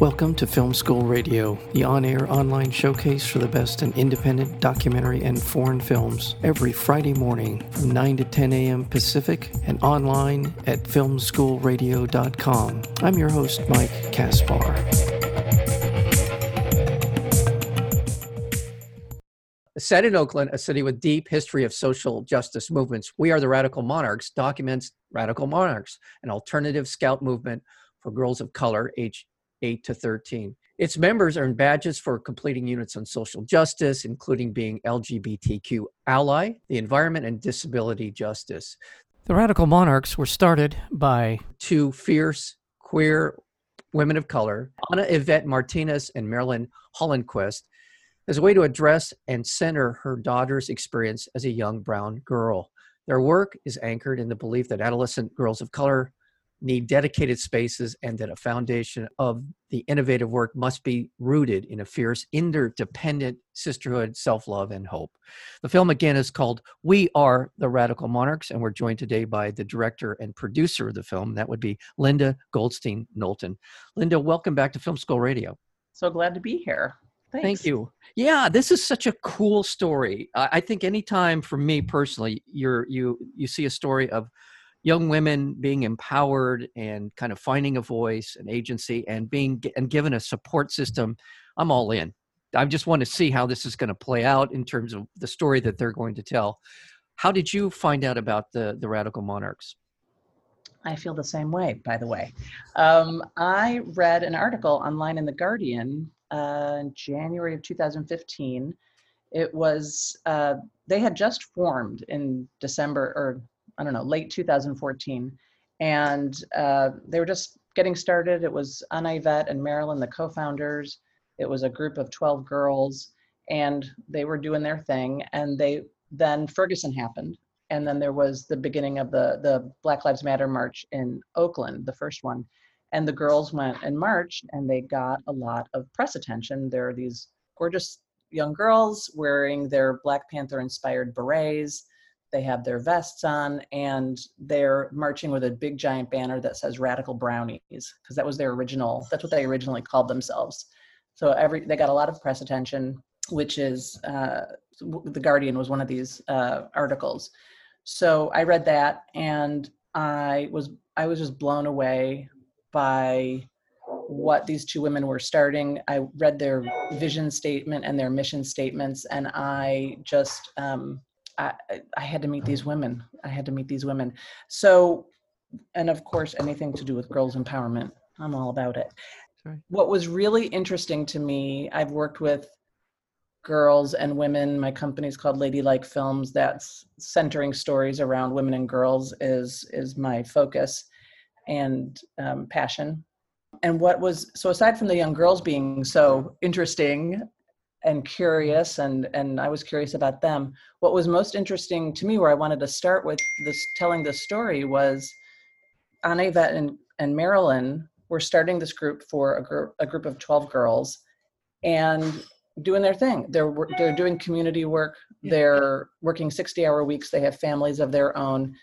Welcome to Film School Radio, the on air online showcase for the best in independent documentary and foreign films, every Friday morning from 9 to 10 a.m. Pacific and online at filmschoolradio.com. I'm your host, Mike Kaspar. Set in Oakland, a city with deep history of social justice movements, We Are the Radical Monarchs documents Radical Monarchs, an alternative scout movement for girls of color aged 8 to 13. Its members earn badges for completing units on social justice, including being LGBTQ ally, the environment, and disability justice. The Radical Monarchs were started by two fierce queer women of color, Anayvette Martinez and Marilyn Hollinquest, as a way to address and center her daughter's experience as a young brown girl. Their work is anchored in the belief that adolescent girls of color need dedicated spaces and that a foundation of the innovative work must be rooted in a fierce interdependent sisterhood self-love and hope the film again is called we are the radical monarchs and we're joined today by the director and producer of the film that would be linda goldstein knowlton linda welcome back to film school radio so glad to be here Thanks. Thank you. Yeah, this is such a cool story. I think anytime for me personally, you're you you see a story of young women being empowered and kind of finding a voice and agency and being and given a support system i'm all in. I just want to see how this is going to play out in terms of the story that they're going to tell. How did you find out about the the radical monarchs? I feel the same way by the way. Um, i read an article online in the guardian uh, in january of 2015 it was uh, they had just formed in december or I don't know, late 2014. And uh, they were just getting started. It was Anayvette and Marilyn, the co-founders. It was a group of 12 girls and they were doing their thing. And they then Ferguson happened. And then there was the beginning of the, the Black Lives Matter march in Oakland, the first one. And the girls went and marched and they got a lot of press attention. There are these gorgeous young girls wearing their Black Panther inspired berets they have their vests on and they're marching with a big giant banner that says radical brownies because that was their original that's what they originally called themselves. So every they got a lot of press attention which is uh, the guardian was one of these uh, articles. So i read that and i was i was just blown away by what these two women were starting. I read their vision statement and their mission statements and i just um, I, I had to meet these women. I had to meet these women. So, and of course, anything to do with girls' empowerment, I'm all about it. Sorry. What was really interesting to me, I've worked with girls and women. My company's called Ladylike Films. That's centering stories around women and girls is is my focus and um, passion. And what was so aside from the young girls being so interesting and curious and and I was curious about them. What was most interesting to me where I wanted to start with this telling this story was Anayvette and, and Marilyn were starting this group for a group a group of 12 girls and doing their thing. They're they're doing community work. They're working 60 hour weeks. They have families of their own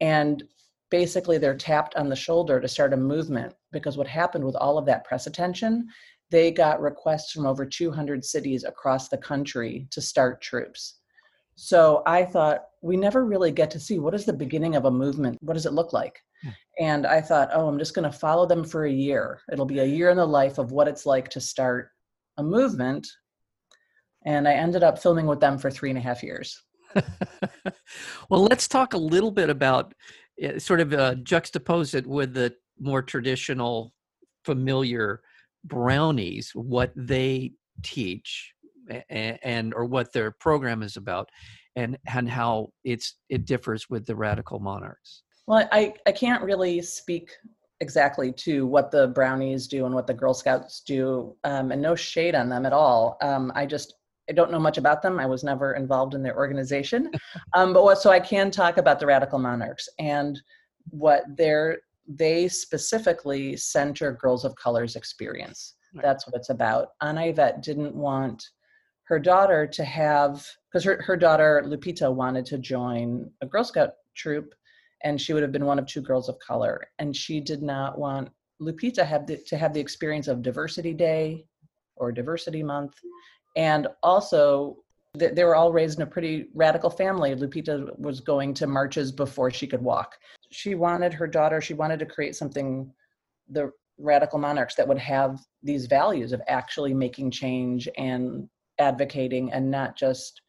and basically they're tapped on the shoulder to start a movement because what happened with all of that press attention they got requests from over 200 cities across the country to start troops. So I thought, we never really get to see what is the beginning of a movement? What does it look like? Hmm. And I thought, oh, I'm just going to follow them for a year. It'll be a year in the life of what it's like to start a movement. And I ended up filming with them for three and a half years. well, let's talk a little bit about eh, sort of uh, juxtapose it with the more traditional, familiar brownies what they teach and, and, or what their program is about and and how it's it differs with the radical monarchs well i i can't really speak exactly to what the brownies do and what the girl scouts do um, and no shade on them at all um, i just I don't know much about them. I was never involved in their organization. Um, but what, so I can talk about the Radical Monarchs and what their they specifically center girls of color's experience. Right. That's what it's about. Anayvette didn't want her daughter to have, because her, her daughter Lupita wanted to join a Girl Scout troop and she would have been one of two girls of color. And she did not want Lupita had the, to have the experience of Diversity Day or Diversity Month, and also they were all raised in a pretty radical family. Lupita was going to marches before she could walk. She wanted her daughter, she wanted to create something, the radical monarchs, that would have these values of actually making change and advocating and not just,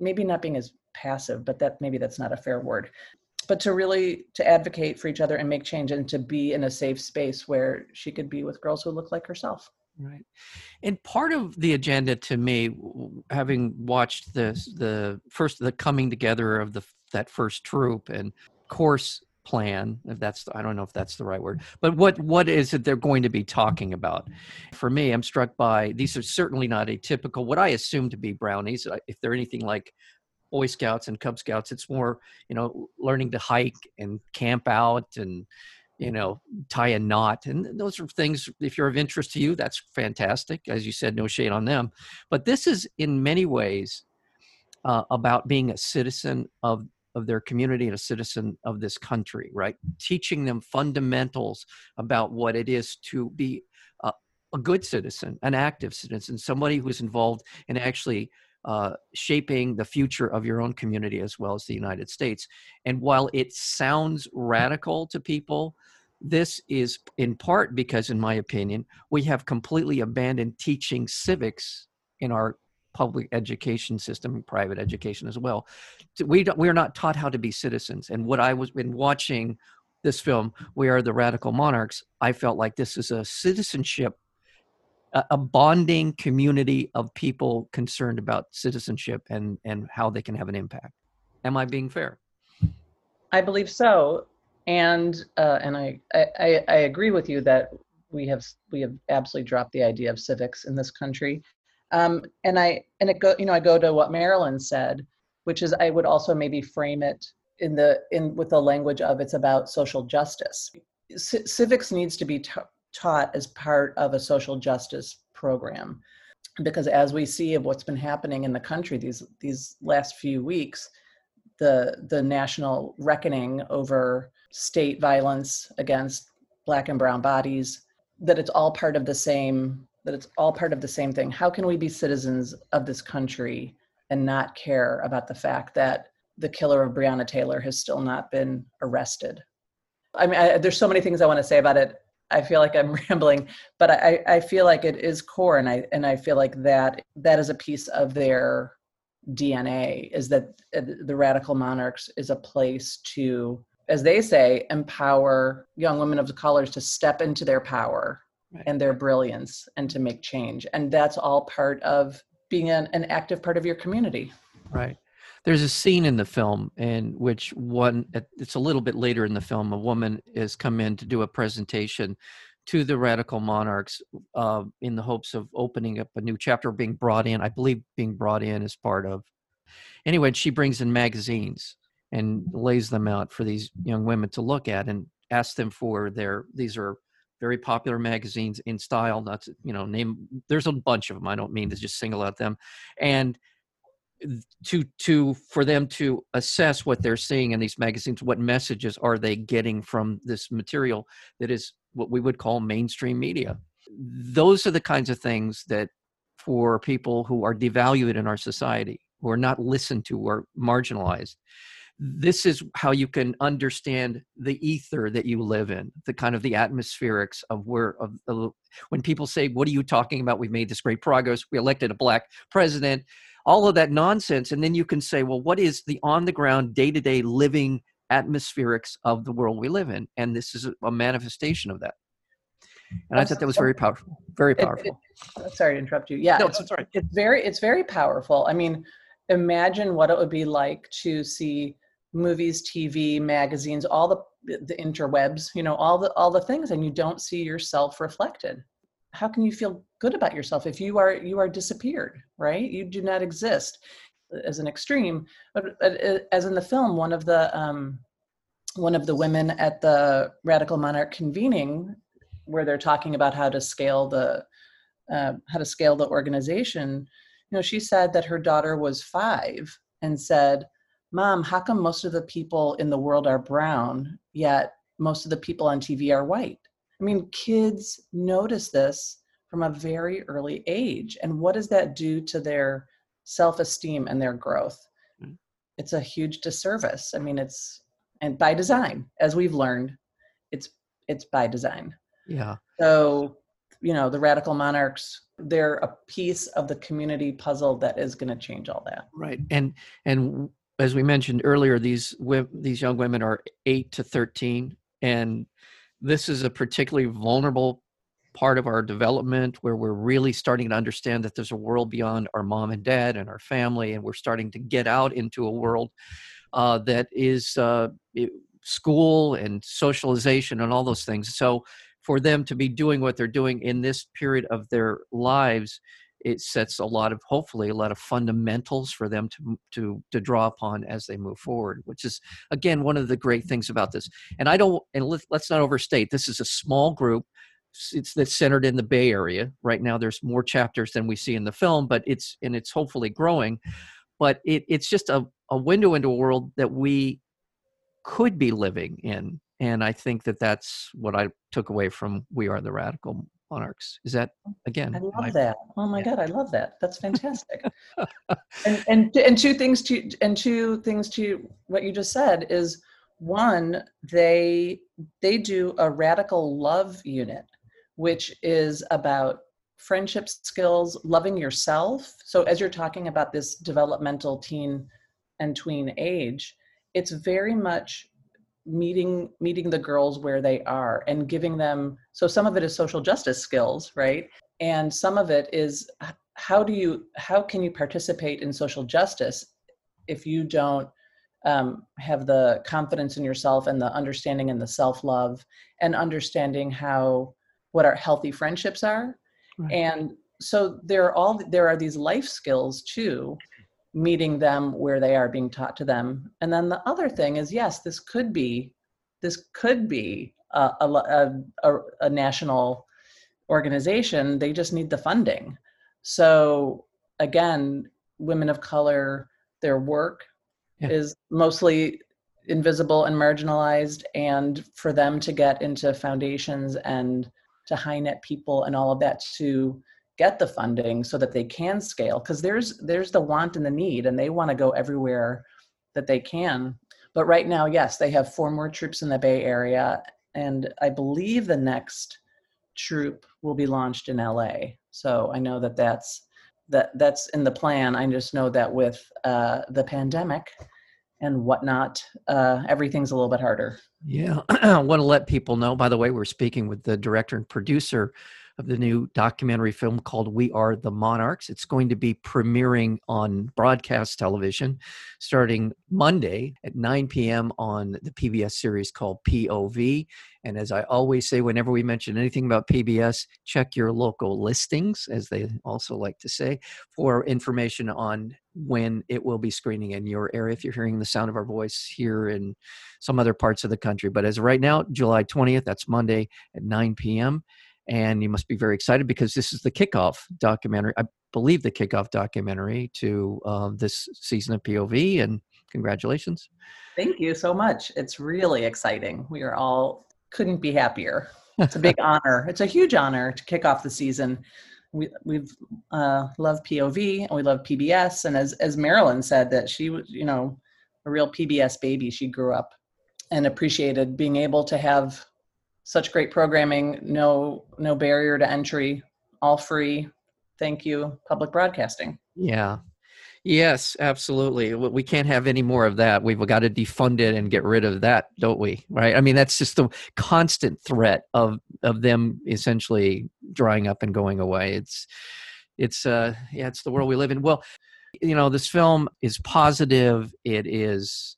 maybe not being as passive, but that maybe that's not a fair word. But to really to advocate for each other and make change and to be in a safe space where she could be with girls who look like herself. Right. And part of the agenda to me, having watched this, the first, the coming together of the that first troop and course plan, if that's, I don't know if that's the right word, but what what is it they're going to be talking about? For me, I'm struck by these are certainly not a typical what I assume to be brownies. If they're anything like Boy Scouts and Cub Scouts, it's more you know learning to hike and camp out and you know tie a knot and those are things if you're of interest to you that's fantastic as you said no shade on them. But this is in many ways uh, about being a citizen of of their community and a citizen of this country right? Teaching them fundamentals about what it is to be a, a good citizen an active citizen somebody who's involved in actually uh, shaping the future of your own community as well as the United States. And while it sounds radical to people, this is in part because, in my opinion, we have completely abandoned teaching civics in our public education system, and private education as well. We we are not taught how to be citizens. And what I was been watching this film, We Are the Radical Monarchs, I felt like this is a citizenship a bonding community of people concerned about citizenship and and how they can have an impact. Am i being fair? I believe so. And uh, and I, I i agree with you that we have we have absolutely dropped the idea of civics in this country. Um, and i and it go you know i go to what marilyn said which is i would also maybe frame it in the in with the language of it's about social justice. C- civics needs to be t- taught as part of a social justice program. Because as we see of what's been happening in the country these these last few weeks the the national reckoning over state violence against black and brown bodies that it's all part of the same that it's all part of the same thing. How can we be citizens of this country and not care about the fact that the killer of breonna taylor has still not been arrested? I mean I, there's so many things i want to say about it I feel like I'm rambling, but I, I feel like it is core, and I and I feel like that that is a piece of their DNA is that uh, the radical monarchs is a place to, as they say, empower young women of the colors to step into their power right. and their brilliance and to make change, and that's all part of being an, an active part of your community. Right there's a scene in the film in which one it's a little bit later in the film a woman has come in to do a presentation to the radical monarchs uh, in the hopes of opening up a new chapter being brought in i believe being brought in as part of anyway she brings in magazines and lays them out for these young women to look at and ask them for their these are very popular magazines in style not to, you know name there's a bunch of them i don't mean to just single out them and to to for them to assess what they're seeing in these magazines what messages are they getting from this material that is what we would call mainstream media. Those are the kinds of things that for people who are devalued in our society who are not listened to or marginalized this is how you can understand the ether that you live in the kind of the atmospherics of where of, of when people say what are you talking about? We've made this great progress. We elected a black president all of that nonsense and then you can say well what is the on the ground day to day living atmospherics of the world we live in? And this is a manifestation of that. And i thought that was very powerful very powerful. it, it, sorry to interrupt you. Yeah no, it's, sorry. it's very it's very powerful. I mean imagine what it would be like to see movies tv magazines all the the interwebs you know all the all the things and you don't see yourself reflected how can you feel good about yourself if you are you are disappeared right? You do not exist as an extreme but uh, as in the film one of the um, one of the women at the radical monarch convening where they're talking about how to scale the uh, how to scale the organization you know she said that her daughter was five and said mom how come most of the people in the world are brown yet most of the people on tv are white I mean, kids notice this from a very early age. And what does that do to their self esteem and their growth? Mm. It's a huge disservice. I mean, it's, and by design, as we've learned, it's it's by design. Yeah. So, you know, the radical monarchs, they're a piece of the community puzzle that is going to change all that. Right. And and as we mentioned earlier, these these young women are eight to thirteen, and this is a particularly vulnerable part of our development where we're really starting to understand that there's a world beyond our mom and dad and our family, and we're starting to get out into a world uh, that is uh, school and socialization and all those things. So for them to be doing what they're doing in this period of their lives it sets a lot of hopefully a lot of fundamentals for them to to to draw upon as they move forward which is again one of the great things about this. And i don't and let, let's not overstate this is a small group. It's that's centered in the bay area. Right now there's more chapters than we see in the film but it's and it's hopefully growing. But it, it's just a, a window into a world that we could be living in and i think that that's what i took away from we are the radical monarchs is that oh, again i love my, that. Oh my yeah. god i love that. That's fantastic. And, and and two things to and two things to what you just said is one they they do a radical love unit which is about friendship skills loving yourself. So as you're talking about this developmental teen and tween age it's very much meeting meeting the girls where they are and giving them so some of it is social justice skills right and some of it is how do you how can you participate in social justice if you don't um, have the confidence in yourself and the understanding and the self-love and understanding how what our healthy friendships are right. and so there are all there are these life skills too meeting them where they are being taught to them. And then the other thing is yes this could be this could be a, a, a, a national organization. They just need the funding. So again women of color their work yeah. is mostly invisible and marginalized and for them to get into foundations and to high net people and all of that to get the funding so that they can scale because there's there's the want and the need and they want to go everywhere that they can. But right now yes they have four more troops in the bay area and i believe the next troop will be launched in la so i know that that's that that's in the plan. I just know that with uh, the pandemic and whatnot uh, everything's a little bit harder. Yeah i want to let people know by the way we're speaking with the director and producer of the new documentary film called We Are the Monarchs. It's going to be premiering on broadcast television starting Monday at 9 p.m. on the PBS series called POV. And as I always say, whenever we mention anything about PBS, check your local listings, as they also like to say, for information on when it will be screening in your area if you're hearing the sound of our voice here in some other parts of the country. But as right now, July 20th, that's Monday at 9 p.m and you must be very excited because this is the kickoff documentary. I believe the kickoff documentary to uh, this season of POV. And congratulations! Thank you so much. It's really exciting. We are all couldn't be happier. It's a big honor. It's a huge honor to kick off the season. We we've uh, love POV and we love PBS. And as as Marilyn said, that she was you know a real PBS baby. She grew up and appreciated being able to have such great programming no no barrier to entry all free. Thank you public broadcasting. Yeah. Yes absolutely. We can't have any more of that. We've got to defund it and get rid of that don't we? Right? I mean that's just the constant threat of of them essentially drying up and going away. It's it's uh yeah it's the world we live in. Well you know this film is positive. It is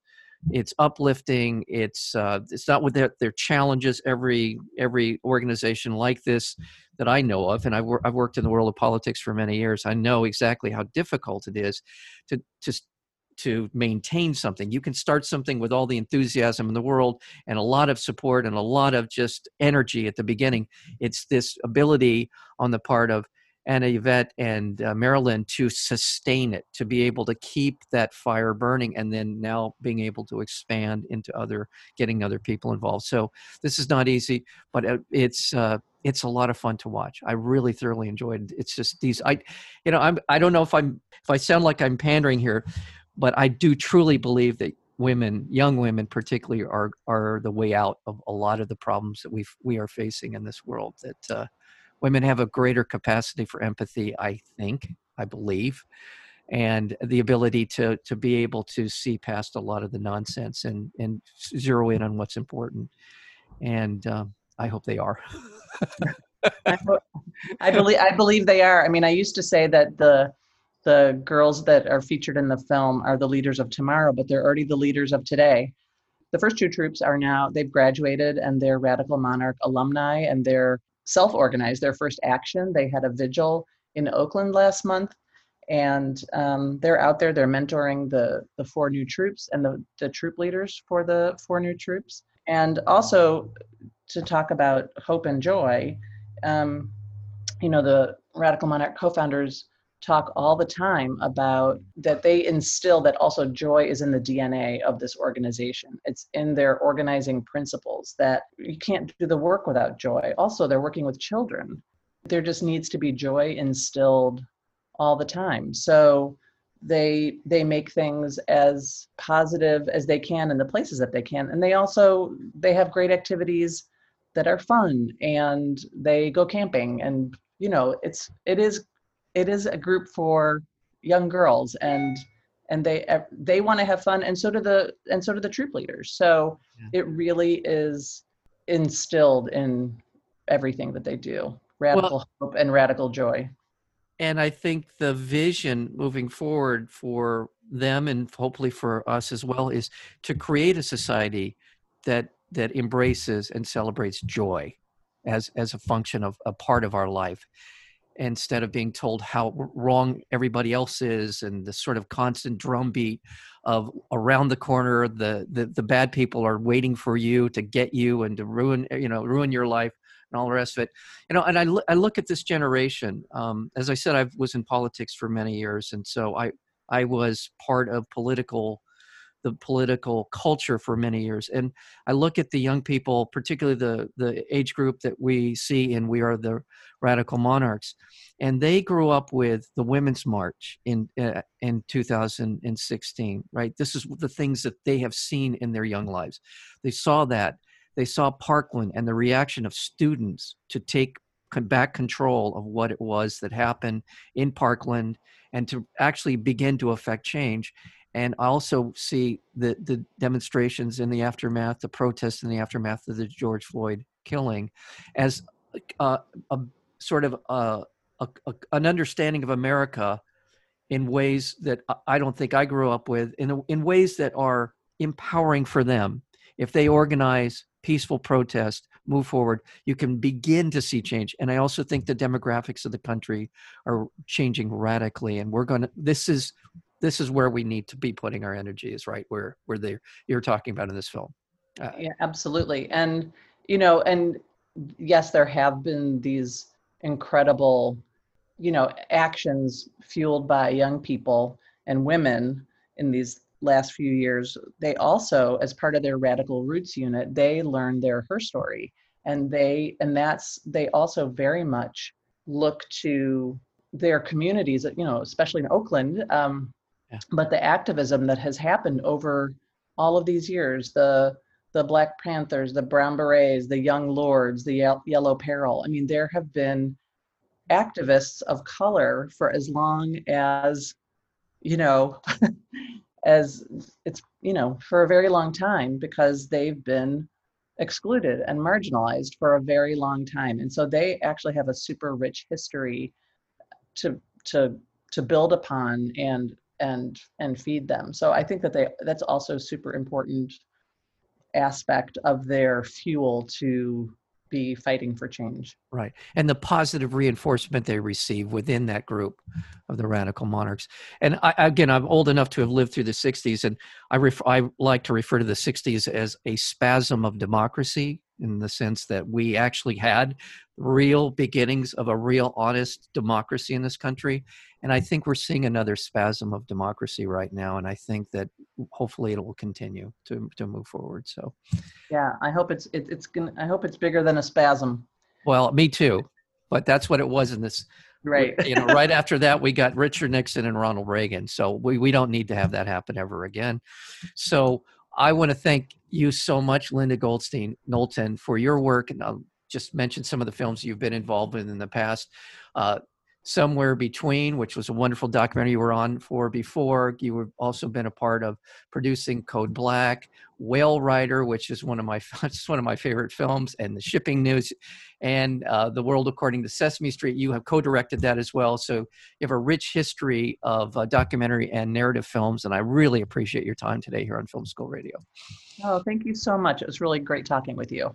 it's uplifting it's uh, it's not with their, challenges every every organization like this that i know of and I've, I've worked in the world of politics for many years i know exactly how difficult it is to to to maintain something. You can start something with all the enthusiasm in the world and a lot of support and a lot of just energy at the beginning. It's this ability on the part of Anayvette and uh, Marilyn to sustain it, to be able to keep that fire burning, and then now being able to expand into other, getting other people involved. So this is not easy, but uh, it's uh, it's a lot of fun to watch. I really thoroughly enjoyed. It. It's just these, I, you know, I'm I don't know if I'm if I sound like I'm pandering here, but I do truly believe that women, young women particularly, are are the way out of a lot of the problems that we we are facing in this world. That uh, women have a greater capacity for empathy, I think, I believe, and the ability to to be able to see past a lot of the nonsense and and zero in on what's important. And um, I hope they are. I, I believe I believe they are. I mean, I used to say that the the girls that are featured in the film are the leaders of tomorrow, but they're already the leaders of today. The first two troops are now they've graduated and they're Radical Monarch alumni and they're self-organized. Their first action, they had a vigil in Oakland last month, and um, they're out there. They're mentoring the the four new troops and the the troop leaders for the four new troops, and also to talk about hope and joy. Um, you know, the Radical Monarch co-founders talk all the time about that they instill that also joy is in the DNA of this organization. It's in their organizing principles that you can't do the work without joy. Also, they're working with children. There just needs to be joy instilled all the time. So they they make things as positive as they can in the places that they can and they also they have great activities that are fun and they go camping and you know it's it is it is a group for young girls and and they they want to have fun and so do the and so do the troop leaders. So yeah. it really is instilled in everything that they do radical well, hope and radical joy. And i think the vision moving forward for them and hopefully for us as well is to create a society that that embraces and celebrates joy as as a function of a part of our life instead of being told how wrong everybody else is and the sort of constant drumbeat of around the corner the, the the bad people are waiting for you to get you and to ruin you know ruin your life and all the rest of it. You know and i, I look at this generation um, as i said i was in politics for many years and so i i was part of political the political culture for many years. And I look at the young people, particularly the the age group that we see in We Are the Radical Monarchs, and they grew up with the Women's March in uh, in 2016. Right, this is the things that they have seen in their young lives. They saw that. They saw Parkland and the reaction of students to take back control of what it was that happened in Parkland and to actually begin to affect change and I also see the the demonstrations in the aftermath, the protests in the aftermath of the George Floyd killing, as uh, a sort of a, a, a, an understanding of America in ways that I don't think I grew up with, in in ways that are empowering for them. If they organize peaceful protest, move forward, you can begin to see change. And I also think the demographics of the country are changing radically. And we're going to, this is this is where we need to be putting our energy is right where where they you're talking about in this film. Uh, yeah absolutely. And you know and yes there have been these incredible you know actions fueled by young people and women in these last few years. They also as part of their radical roots unit they learned their her story. And they and that's they also very much look to their communities you know especially in oakland um, But the activism that has happened over all of these years, the the Black Panthers, the Brown Berets, the Young Lords, the Yellow Peril. I mean, there have been activists of color for as long as, you know, as it's, you know, for a very long time because they've been excluded and marginalized for a very long time. And so they actually have a super rich history to to to build upon and and and feed them. So i think that they that's also super important aspect of their fuel to be fighting for change. Right. And the positive reinforcement they receive within that group of the radical monarchs. And I, again i'm old enough to have lived through the 60s and i ref, i like to refer to the 60s as a spasm of democracy in the sense that we actually had real beginnings of a real honest democracy in this country. And I think we're seeing another spasm of democracy right now. And I think that hopefully it will continue to, to move forward. So, yeah, I hope it's, it, it's gonna, I hope it's bigger than a spasm. Well, me too. But that's what it was in this. Right. you know, right after that, we got Richard Nixon and Ronald Reagan. So we, we don't need to have that happen ever again. So I want to thank you so much, Linda Goldstein Knowlton, for your work. And just mentioned some of the films you've been involved in in the past. Uh, Somewhere Between, which was a wonderful documentary you were on for before. You have also been a part of producing Code Black, Whale Rider, which is one of my just one of my favorite films, and the Shipping News, and uh, The World According to Sesame Street. You have co-directed that as well, so you have a rich history of uh, documentary and narrative films, and I really appreciate your time today here on Film School Radio. Oh, thank you so much. It was really great talking with you.